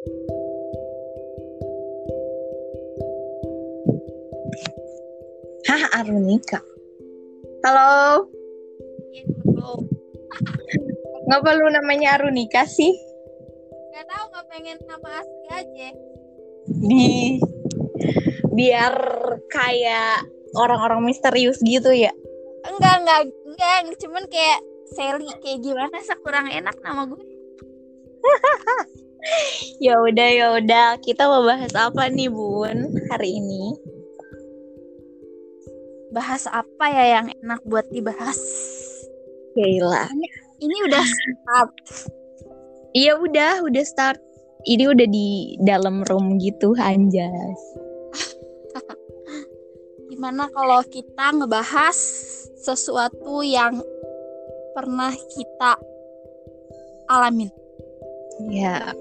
Hah, Arnika. Halo. Nggak perlu namanya Arunika sih? Gak tahu nggak pengen nama asli aja. Di biar kayak orang-orang misterius gitu ya. Enggak enggak enggak, cuman kayak Sally kayak gimana sih kurang enak nama gue. Ya udah ya udah, kita mau bahas apa nih, Bun, hari ini? Bahas apa ya yang enak buat dibahas? Gila. Ini udah start. Iya udah, udah start. Ini udah di dalam room gitu, anjas. Gimana kalau kita ngebahas sesuatu yang pernah kita alamin? Ya.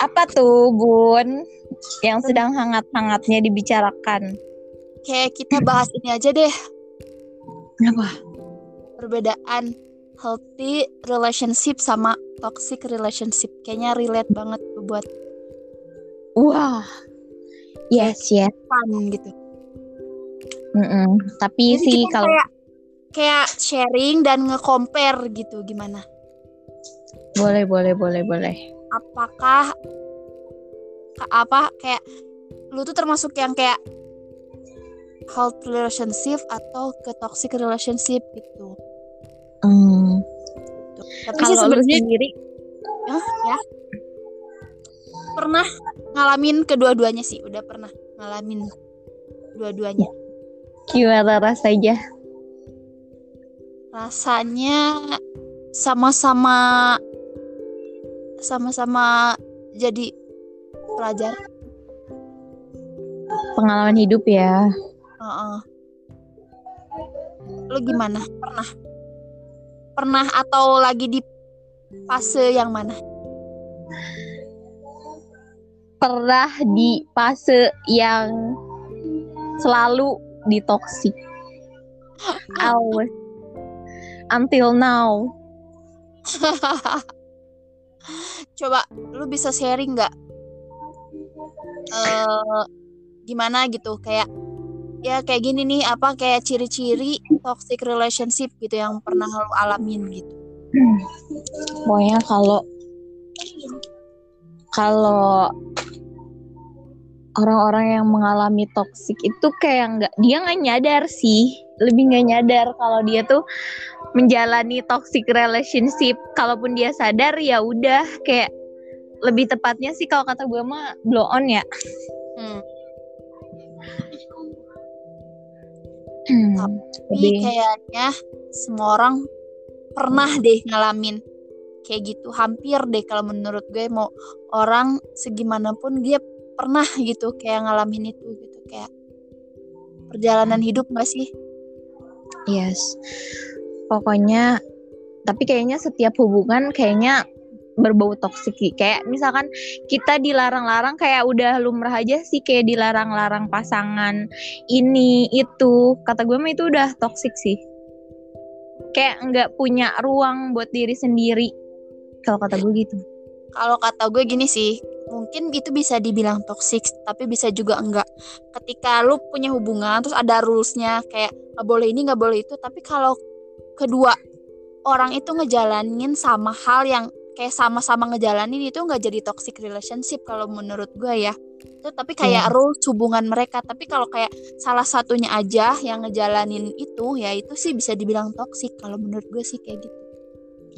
Apa tuh, Bun? Yang sedang hangat-hangatnya dibicarakan. Kayak kita bahas ini aja deh, Kenapa? perbedaan healthy relationship sama toxic relationship. Kayaknya relate banget tuh buat Wah. Yes, yes. fun gitu. Mm-mm. Tapi Jadi sih kalau kayak kayak sharing dan nge-compare gitu gimana? boleh, boleh, boleh, boleh. Apakah ka- apa kayak lu tuh termasuk yang kayak healthy relationship atau ke toxic relationship gitu. Hmm. Tapi sih sebenarnya sendiri, Hah, ya pernah ngalamin kedua-duanya sih, udah pernah ngalamin dua-duanya. gimana rasanya? Rasanya sama-sama sama-sama jadi pelajar. Pengalaman hidup ya. Heeh. Lu gimana? Pernah? Pernah atau lagi di fase yang mana? Pernah di fase yang selalu ditoksik. Always. Until now. Coba lu bisa sharing nggak? eh gimana gitu kayak ya kayak gini nih apa kayak ciri-ciri toxic relationship gitu yang pernah lu alamin gitu. Pokoknya kalau kalau orang-orang yang mengalami toksik itu kayak nggak dia nggak nyadar sih lebih nggak nyadar kalau dia tuh menjalani toxic relationship. Kalaupun dia sadar ya udah. Kayak lebih tepatnya sih kalau kata gue mah blow on ya. Hmm. Hmm, Tapi kayaknya semua orang pernah deh ngalamin kayak gitu. Hampir deh kalau menurut gue mau orang segimanapun dia pernah gitu kayak ngalamin itu gitu. Kayak perjalanan hidup gak sih? yes pokoknya tapi kayaknya setiap hubungan kayaknya berbau toksik kayak misalkan kita dilarang-larang kayak udah lumrah aja sih kayak dilarang-larang pasangan ini itu kata gue mah itu udah toksik sih kayak nggak punya ruang buat diri sendiri kalau kata gue gitu Kalau kata gue gini sih, mungkin itu bisa dibilang toxic, tapi bisa juga enggak. Ketika lu punya hubungan, terus ada rulesnya kayak nggak boleh ini, nggak boleh itu. Tapi kalau kedua orang itu ngejalanin sama hal yang kayak sama-sama ngejalanin itu nggak jadi toxic relationship kalau menurut gue ya. Itu tapi kayak rules hubungan mereka. Tapi kalau kayak salah satunya aja yang ngejalanin itu, ya itu sih bisa dibilang toxic kalau menurut gue sih kayak gitu.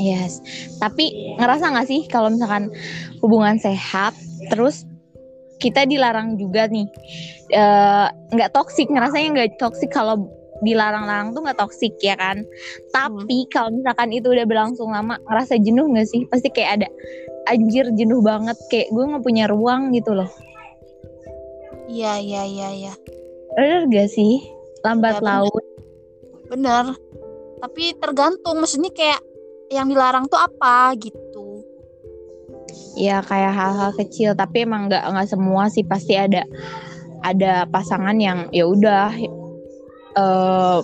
Yes, tapi ngerasa nggak sih kalau misalkan hubungan sehat, terus kita dilarang juga nih, eh, nggak toksik, ngerasanya nggak toksik kalau dilarang-larang tuh nggak toksik ya kan. Tapi kalau misalkan itu udah berlangsung lama, ngerasa jenuh nggak sih? Pasti kayak ada anjir jenuh banget, kayak gue nggak punya ruang gitu loh. Iya, iya, iya, iya. Bener gak sih? Lambat Ya, bener. laut. Bener. Tapi tergantung, maksudnya kayak yang dilarang tuh apa gitu. ya kayak hal-hal kecil tapi emang nggak nggak semua sih pasti ada ada pasangan yang ya udah eh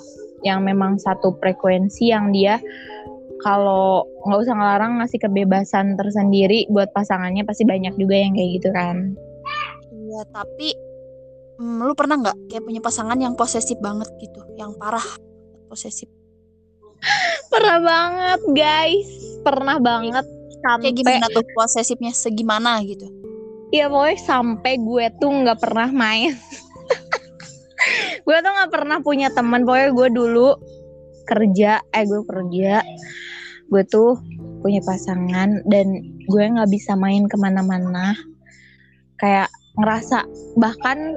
yang memang satu frekuensi yang dia kalau nggak usah ngelarang ngasih kebebasan tersendiri buat pasangannya pasti banyak juga yang kayak gitu kan. Iya tapi hmm, lu pernah nggak kayak punya pasangan yang posesif banget gitu? Yang parah posesif. Pernah banget guys. Pernah banget sampai kayak gimana tuh posesifnya? Segimana gitu? Iya pokoknya sampai gue tuh nggak pernah main gue tuh nggak pernah punya teman pokoknya gue dulu kerja eh gue kerja gue tuh punya pasangan dan gue nggak bisa main ke mana-mana. Kayak ngerasa bahkan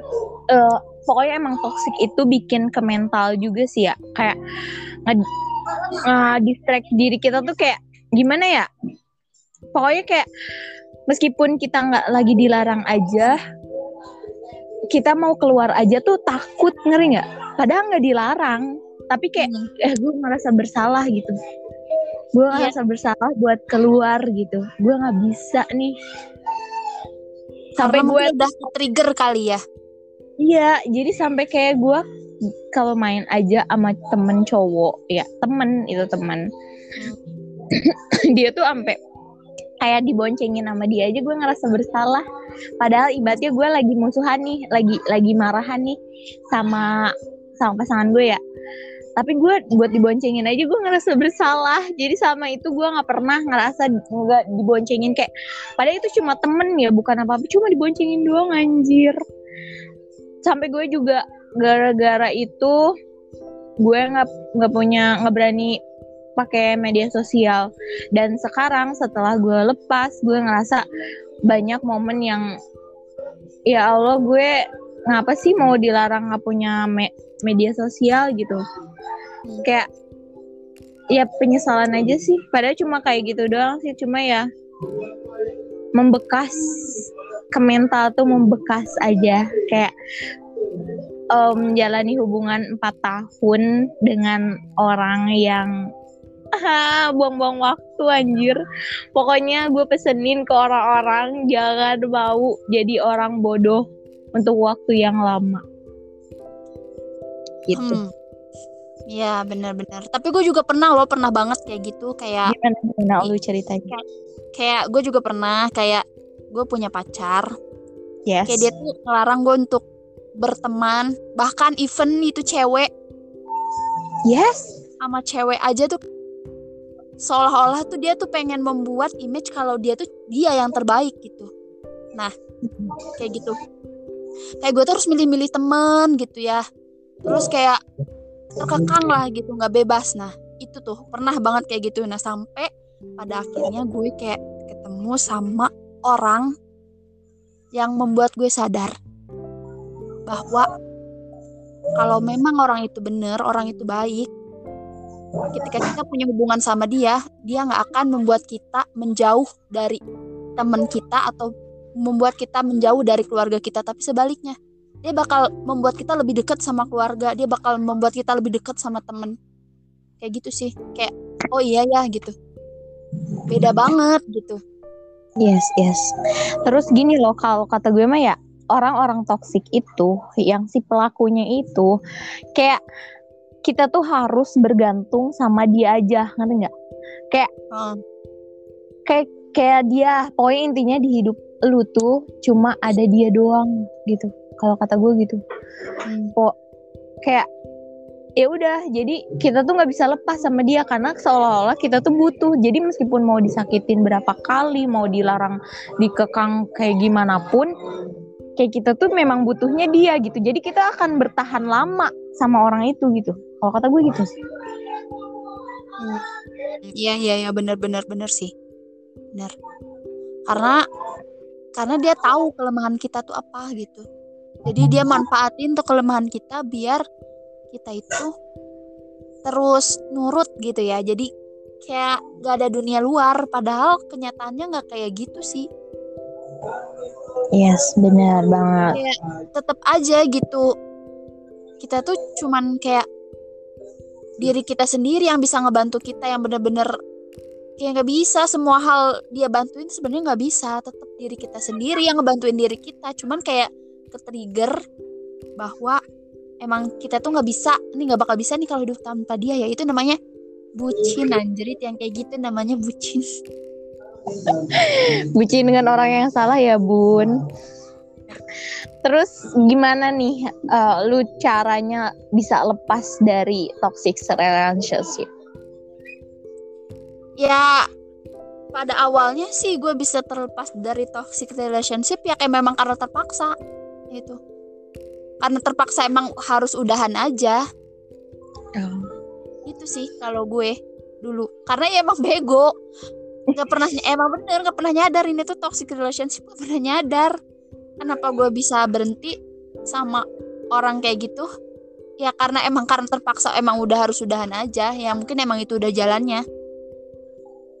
uh, pokoknya emang toxic itu bikin ke mental juga sih ya. Kayak nge, uh, distract diri kita tuh kayak gimana ya? Pokoknya kayak meskipun kita nggak lagi dilarang aja kita mau keluar aja tuh takut ngeri nggak? Padahal nggak dilarang. Tapi kayak hmm. eh gue merasa bersalah gitu. Gue yeah. ngerasa bersalah buat keluar gitu. Gue nggak bisa nih. Sampai gue udah trigger kali ya. Iya jadi sampai kayak gue kalau main aja sama temen cowok ya temen itu temen. Hmm. dia tuh sampai kayak diboncengin sama dia aja gue ngerasa bersalah padahal ibaratnya gue lagi musuhan nih lagi lagi marahan nih sama sama pasangan gue ya. Tapi gue buat diboncengin aja gue ngerasa bersalah. Jadi sama itu gue nggak pernah ngerasa nggak diboncengin kayak padahal itu cuma temen ya bukan apa apa cuma diboncengin doang anjir. Sampai gue juga gara-gara itu gue nggak nggak punya nggak berani pakai media sosial. Dan sekarang setelah gue lepas gue ngerasa banyak momen yang ya Allah gue ngapa sih mau dilarang nggak punya me media sosial gitu? Kayak ya penyesalan aja sih. Padahal cuma kayak gitu doang sih. Cuma ya membekas ke mental tuh membekas aja. Kayak um, jalani hubungan empat tahun dengan orang yang buang-buang waktu anjir pokoknya gue pesenin ke orang-orang jangan mau jadi orang bodoh untuk waktu yang lama gitu hmm. Iya benar-benar. Tapi gue juga pernah loh, pernah banget kayak gitu, kayak. Gimana, gimana lu ceritanya? Kayak, kayak gue juga pernah, kayak gue punya pacar. Yes. Kayak dia tuh ngelarang gue untuk berteman, bahkan even itu cewek. Yes. Sama cewek aja tuh seolah-olah tuh dia tuh pengen membuat image kalau dia tuh dia yang terbaik gitu. Nah kayak gitu. Kayak gue terus milih-milih temen gitu ya. Terus kayak terkekang lah gitu nggak bebas. Nah itu tuh pernah banget kayak gitu. Nah sampai pada akhirnya gue kayak ketemu sama orang yang membuat gue sadar bahwa kalau memang orang itu bener orang itu baik ketika kita punya hubungan sama dia dia nggak akan membuat kita menjauh dari teman kita atau membuat kita menjauh dari keluarga kita tapi sebaliknya dia bakal membuat kita lebih dekat sama keluarga dia bakal membuat kita lebih dekat sama temen kayak gitu sih kayak oh iya ya gitu. Beda banget gitu. Yes yes. Terus gini loh kalau kata gue mah ya orang-orang toksik itu yang si pelakunya itu kayak kita tuh harus bergantung sama dia aja ngerti nggak? Kayak hmm. kayak kayak dia pokoknya intinya di hidup lu tuh cuma ada dia doang gitu kalau kata gue gitu. Hmm. kok kayak ya udah jadi kita tuh nggak bisa lepas sama dia karena seolah-olah kita tuh butuh. Jadi meskipun mau disakitin berapa kali mau dilarang dikekang kayak gimana pun kayak kita tuh memang butuhnya dia gitu. Jadi kita akan bertahan lama sama orang itu gitu kalau kata gue gitu sih. Iya iya iya benar benar benar sih. Benar karena karena dia tahu kelemahan kita tuh apa gitu. Jadi dia manfaatin tuh kelemahan kita biar kita itu terus nurut gitu ya. Jadi kayak gak ada dunia luar. Padahal kenyataannya nggak kayak gitu sih. Yes benar banget. Kayak tetap aja gitu. Kita tuh cuman kayak diri kita sendiri yang bisa ngebantu kita yang bener-bener kayak nggak bisa. Semua hal dia bantuin sebenarnya nggak bisa. Tetap diri kita sendiri yang ngebantuin diri kita. Cuman kayak ke trigger bahwa emang kita tuh nggak bisa. Ini nggak bakal bisa nih kalau hidup tanpa dia ya. Itu namanya bucin anjrit. Yang kayak gitu namanya bucin. Bucin dengan orang yang salah ya bun terus gimana nih uh, lu caranya bisa lepas dari toxic relationship? Ya pada awalnya sih gue bisa terlepas dari toxic relationship ya kayak memang karena terpaksa itu karena terpaksa emang harus udahan aja. Oh. itu sih kalau gue dulu. Karena ya emang bego. Nggak pernah emang bener nggak pernah nyadar ini tuh toxic relationship gak pernah nyadar kenapa gue bisa berhenti sama orang kayak gitu? Ya karena emang karena terpaksa emang udah harus udahan aja. Ya mungkin emang itu udah jalannya.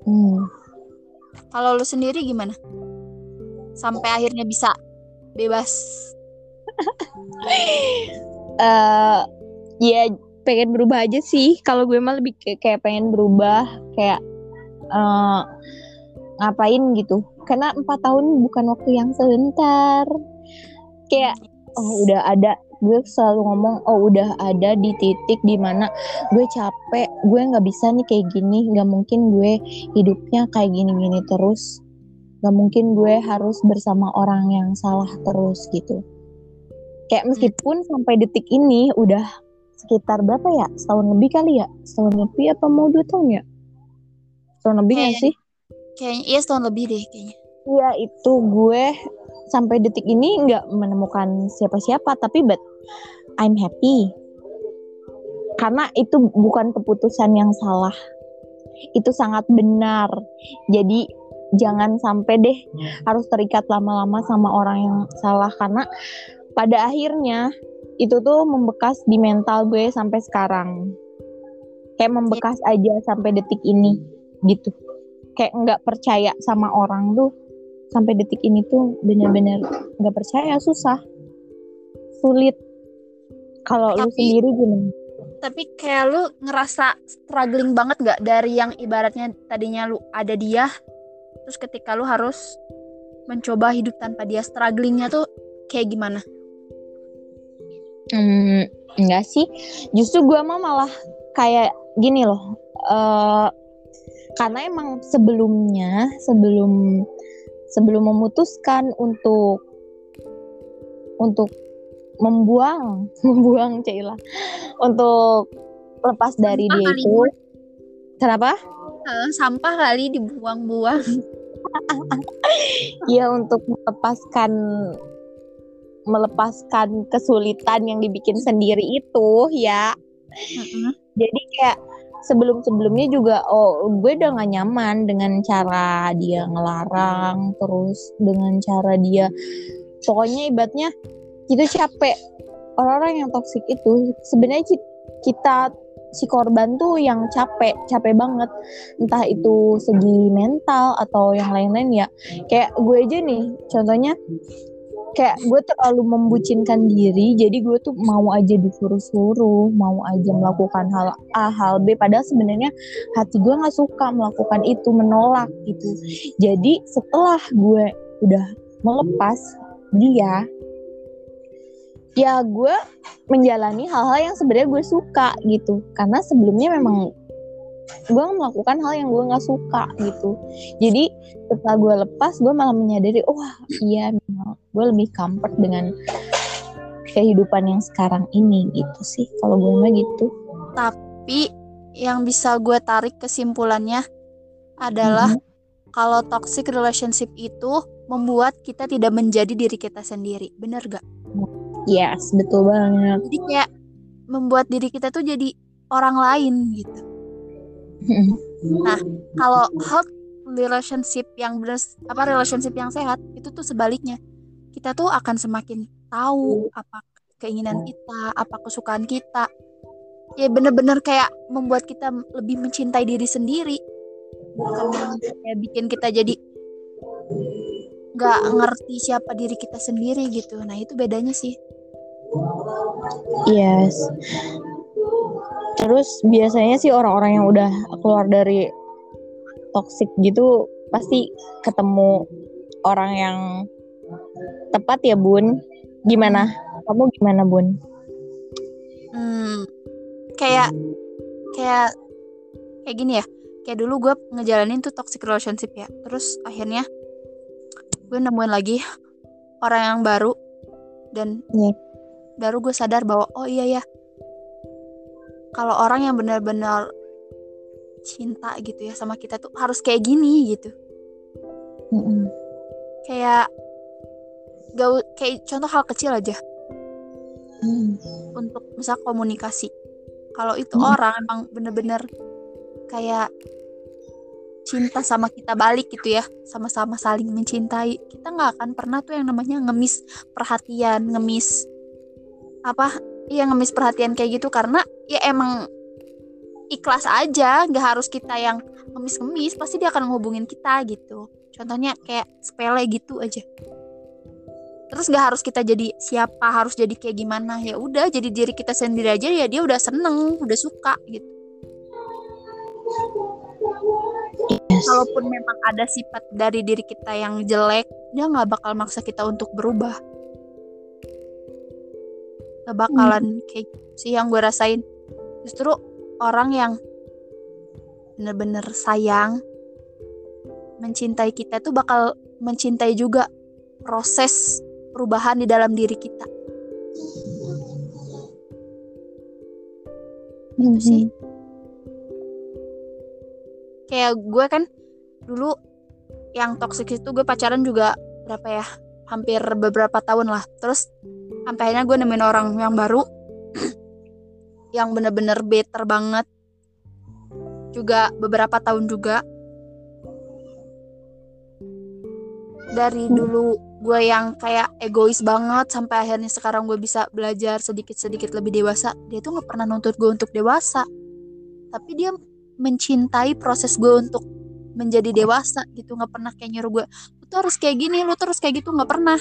Hmm. kalau lu sendiri gimana? Sampai akhirnya bisa bebas? Uh, ya pengen berubah aja sih. Kalau gue mah lebih kayak, kayak pengen berubah. Kayak uh, ngapain gitu. Karena empat tahun bukan waktu yang sebentar. Kayak oh udah ada. Gue selalu ngomong oh udah ada di titik di mana gue capek gue nggak bisa nih kayak gini. Nggak mungkin gue hidupnya kayak gini-gini terus. Nggak mungkin gue harus bersama orang yang salah terus gitu. Kayak meskipun sampai detik ini udah sekitar berapa ya? Setahun lebih kali ya? Setahun lebih apa mau dua tahun ya? Setahun lebih nggak sih kayaknya iya setahun lebih deh kayaknya. Iya itu gue sampai detik ini nggak menemukan siapa-siapa tapi but I'm happy. Karena itu bukan keputusan yang salah. Itu sangat benar. Jadi jangan sampai deh harus terikat lama-lama sama orang yang salah. Karena pada akhirnya itu tuh membekas di mental gue sampai sekarang. Kayak membekas aja sampai detik ini gitu kayak nggak percaya sama orang tuh sampai detik ini tuh bener-bener nggak percaya susah sulit kalau lu sendiri gimana tapi kayak lu ngerasa struggling banget nggak dari yang ibaratnya tadinya lu ada dia terus ketika lu harus mencoba hidup tanpa dia strugglingnya tuh kayak gimana Hmm, enggak sih. Justru gue mah malah kayak gini loh. Uh, karena emang sebelumnya, sebelum sebelum memutuskan untuk untuk membuang, membuang Cila, untuk lepas dari sampah dia itu. Kenapa? Uh, sampah kali dibuang-buang. ya untuk melepaskan melepaskan kesulitan yang dibikin sendiri itu ya mm-hmm. jadi kayak sebelum-sebelumnya juga oh gue udah gak nyaman dengan cara dia ngelarang terus dengan cara dia pokoknya ibatnya kita capek. Orang-orang yang toksik itu sebenarnya kita si korban tuh yang capek capek banget. Entah itu segi mental atau yang lain-lain ya. Kayak gue aja nih contohnya kayak gue terlalu membucinkan diri jadi gue tuh mau aja disuruh-suruh mau aja melakukan hal A hal B padahal sebenarnya hati gue nggak suka melakukan itu menolak gitu. Jadi setelah gue udah melepas dia ya gue menjalani hal-hal yang sebenarnya gue suka gitu. Karena sebelumnya memang gue melakukan hal yang gue nggak suka gitu. Jadi setelah gue lepas gue malah menyadari oh iya gue lebih comfort dengan kehidupan yang sekarang ini gitu sih kalau gue mah gitu. Tapi yang bisa gue tarik kesimpulannya adalah hmm. kalau toxic relationship itu membuat kita tidak menjadi diri kita sendiri. Bener gak? Yes betul banget. Jadi kayak membuat diri kita tuh jadi orang lain gitu nah kalau health relationship yang bener apa relationship yang sehat itu tuh sebaliknya kita tuh akan semakin tahu apa keinginan kita, apa kesukaan kita. Ya bener-bener kayak membuat kita lebih mencintai diri sendiri. Kayak bikin kita jadi nggak ngerti siapa diri kita sendiri gitu. Nah itu bedanya sih. Yes. Terus biasanya sih orang-orang yang udah keluar dari toxic gitu pasti ketemu orang yang tepat ya bun. Gimana? Kamu gimana bun? Hmm, kayak kayak kayak gini ya. Kayak dulu gue ngejalanin tuh toxic relationship ya. Terus akhirnya gue nemuin lagi orang yang baru dan Iya. baru gue sadar bahwa oh iya ya kalau orang yang benar-benar cinta gitu ya sama kita tuh harus kayak gini gitu Mm-mm. kayak gak kayak contoh hal kecil aja Mm. untuk misal komunikasi kalau itu Hmm. orang emang bener-bener kayak cinta sama kita balik gitu ya sama-sama saling mencintai kita nggak akan pernah tuh yang namanya ngemis perhatian ngemis apa iya ngemis perhatian kayak gitu karena ya emang ikhlas aja nggak harus kita yang ngemis-ngemis pasti dia akan menghubungin kita gitu. Contohnya kayak sepele gitu aja. Terus nggak harus kita jadi siapa harus jadi kayak gimana ya udah jadi diri kita sendiri aja ya dia udah seneng udah suka gitu. Yes. kalaupun memang ada sifat dari diri kita yang jelek dia nggak bakal maksa kita untuk berubah. Nggak bakalan kayak gitu sih yang gue rasain justru orang yang bener-bener sayang mencintai kita tuh bakal mencintai juga proses perubahan di dalam diri kita Mm-mm. sih. kayak gue kan dulu yang toxic itu gue pacaran juga berapa ya hampir beberapa tahun lah terus sampai akhirnya gue nemuin orang yang baru yang bener-bener better banget. Juga beberapa tahun juga. Dari dulu gue yang kayak egois banget sampai akhirnya sekarang gue bisa belajar sedikit-sedikit lebih dewasa. Dia tuh nggak pernah nuntut gue untuk dewasa. Tapi dia mencintai proses gue untuk menjadi dewasa gitu. Nggak pernah kayak nyuruh gue lu tuh harus kayak gini lu terus kayak gitu. Nggak pernah.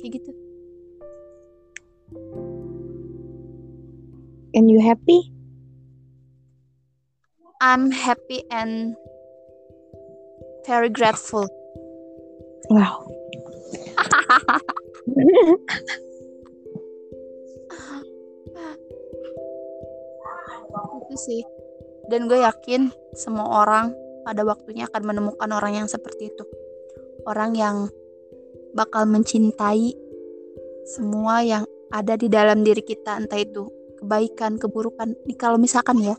Kayak gitu And you happy? I'm happy and very grateful Wow. itu sih dan gue yakin semua orang pada waktunya akan menemukan orang yang seperti itu orang yang bakal mencintai semua yang ada di dalam diri kita entah itu kebaikan keburukan kalau misalkan ya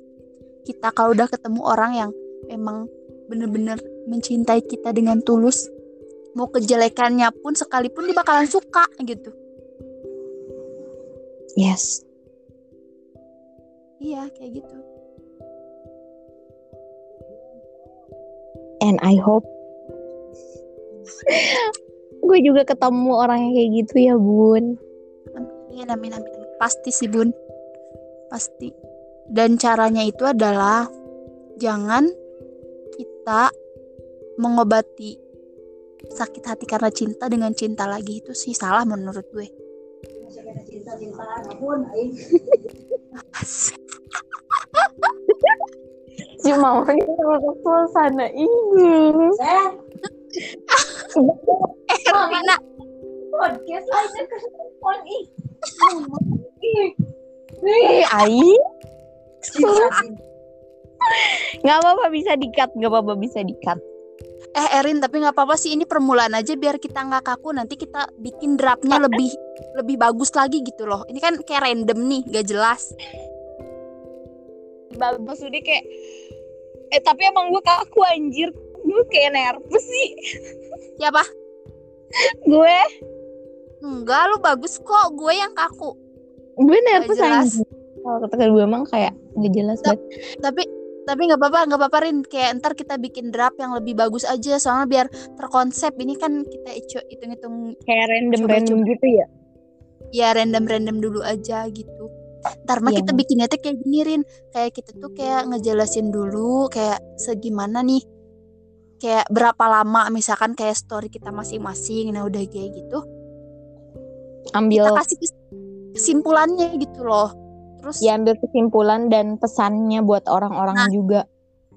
kita kalau udah ketemu orang yang memang bener-bener mencintai kita dengan tulus mau kejelekannya pun sekalipun dia bakalan suka gitu Yes. iya kayak gitu And I hope gue juga ketemu orang yang kayak gitu ya bun. Amin, amin, amin. Pasti sih, Bun. Pasti. Dan caranya itu adalah jangan kita mengobati sakit hati karena cinta dengan cinta lagi itu sih salah menurut gue. Cuma suasana ini. Eh, Rina, podcast aja ke telepon ih. Ih, Ai. Nggak apa-apa bisa dikat, nggak apa-apa bisa dikat. eh Erin tapi nggak apa-apa sih ini permulaan aja biar kita nggak kaku nanti kita bikin draftnya lebih lebih bagus lagi gitu loh. Ini kan kayak random nih, gak jelas. Bagus udah kayak Eh tapi emang gue kaku anjir Gue kayak nervous sih Ya apa? Gue Enggak, lu bagus kok. Gue yang kaku. Nervous jelas. anjir Kalau kata gue emang kayak Gak jelas banget. tapi tapi nggak apa-apa nggak apa-apa Rin. Kayak ntar kita bikin draft yang lebih bagus aja soalnya biar terkonsep. Ini kan kita hitung hitung Kayak random-random Coba-coba. gitu ya? Ya random random dulu aja gitu. Ntar mah Iya. kita bikinnya tuh kayak gini Rin. Kayak kita tuh kayak ngejelasin dulu kayak segimana nih kayak berapa lama misalkan kayak story kita masing-masing. Nah udah kayak gitu. Ambil kita kasih kesimpulannya gitu loh. Terus Ya ambil kesimpulan dan pesannya buat orang-orang Nah. juga.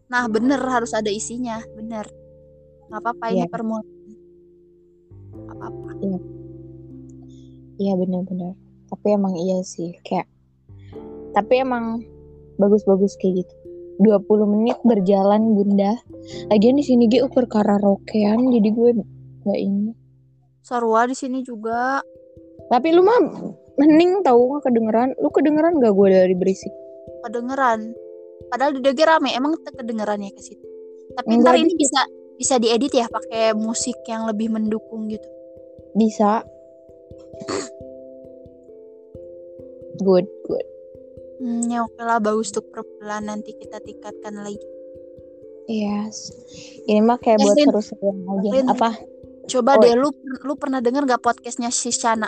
Nah bener harus ada isinya. Bener. Nggak apa-apa ini Iya. permulaan. Apa-apa. Iya. Bener-bener. Tapi emang iya sih Kayak Tapi emang bagus-bagus kayak gitu. 20 menit berjalan bunda. Lagian di sini gue ukur karaokean jadi gue nggak ini. Sarua di sini juga. tapi lu mah mending tahu nggak kedengeran. Lu kedengeran gak gue dari berisik? Kedengeran. Padahal di DG rame emang kedengeran ya ke situ. Tapi Enggak ntar ini bisa bisa diedit ya pakai musik yang lebih mendukung gitu. Bisa. Good good. Hmm, ya oke lah bagus untuk perpelan nanti kita tingkatkan lagi. Yes. Ini mah kayak Eh, buat aja. Lin. apa? Coba Oh, deh lu lu pernah denger gak podcastnya si Shana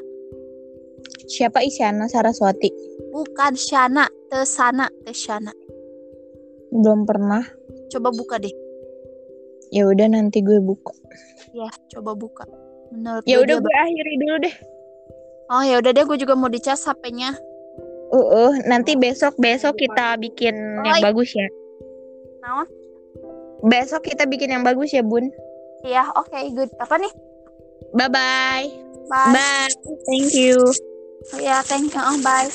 siapa Isyana Saraswati? Bukan Shana Tesana Tesana belum pernah. Coba buka deh. Ya udah nanti gue buka. Ya coba buka. Menurut ya udah gue akhiri dulu deh. Oh ya udah deh, gue juga mau dicas HP-nya. uh, uh, nanti besok besok kita bikin yang Oi. bagus ya. Naon? besok kita bikin yang bagus ya bun. Iya, oke, good. Apa nih? bye Bye. bye. Thank you Oh, ya, thank you. Oh, bye.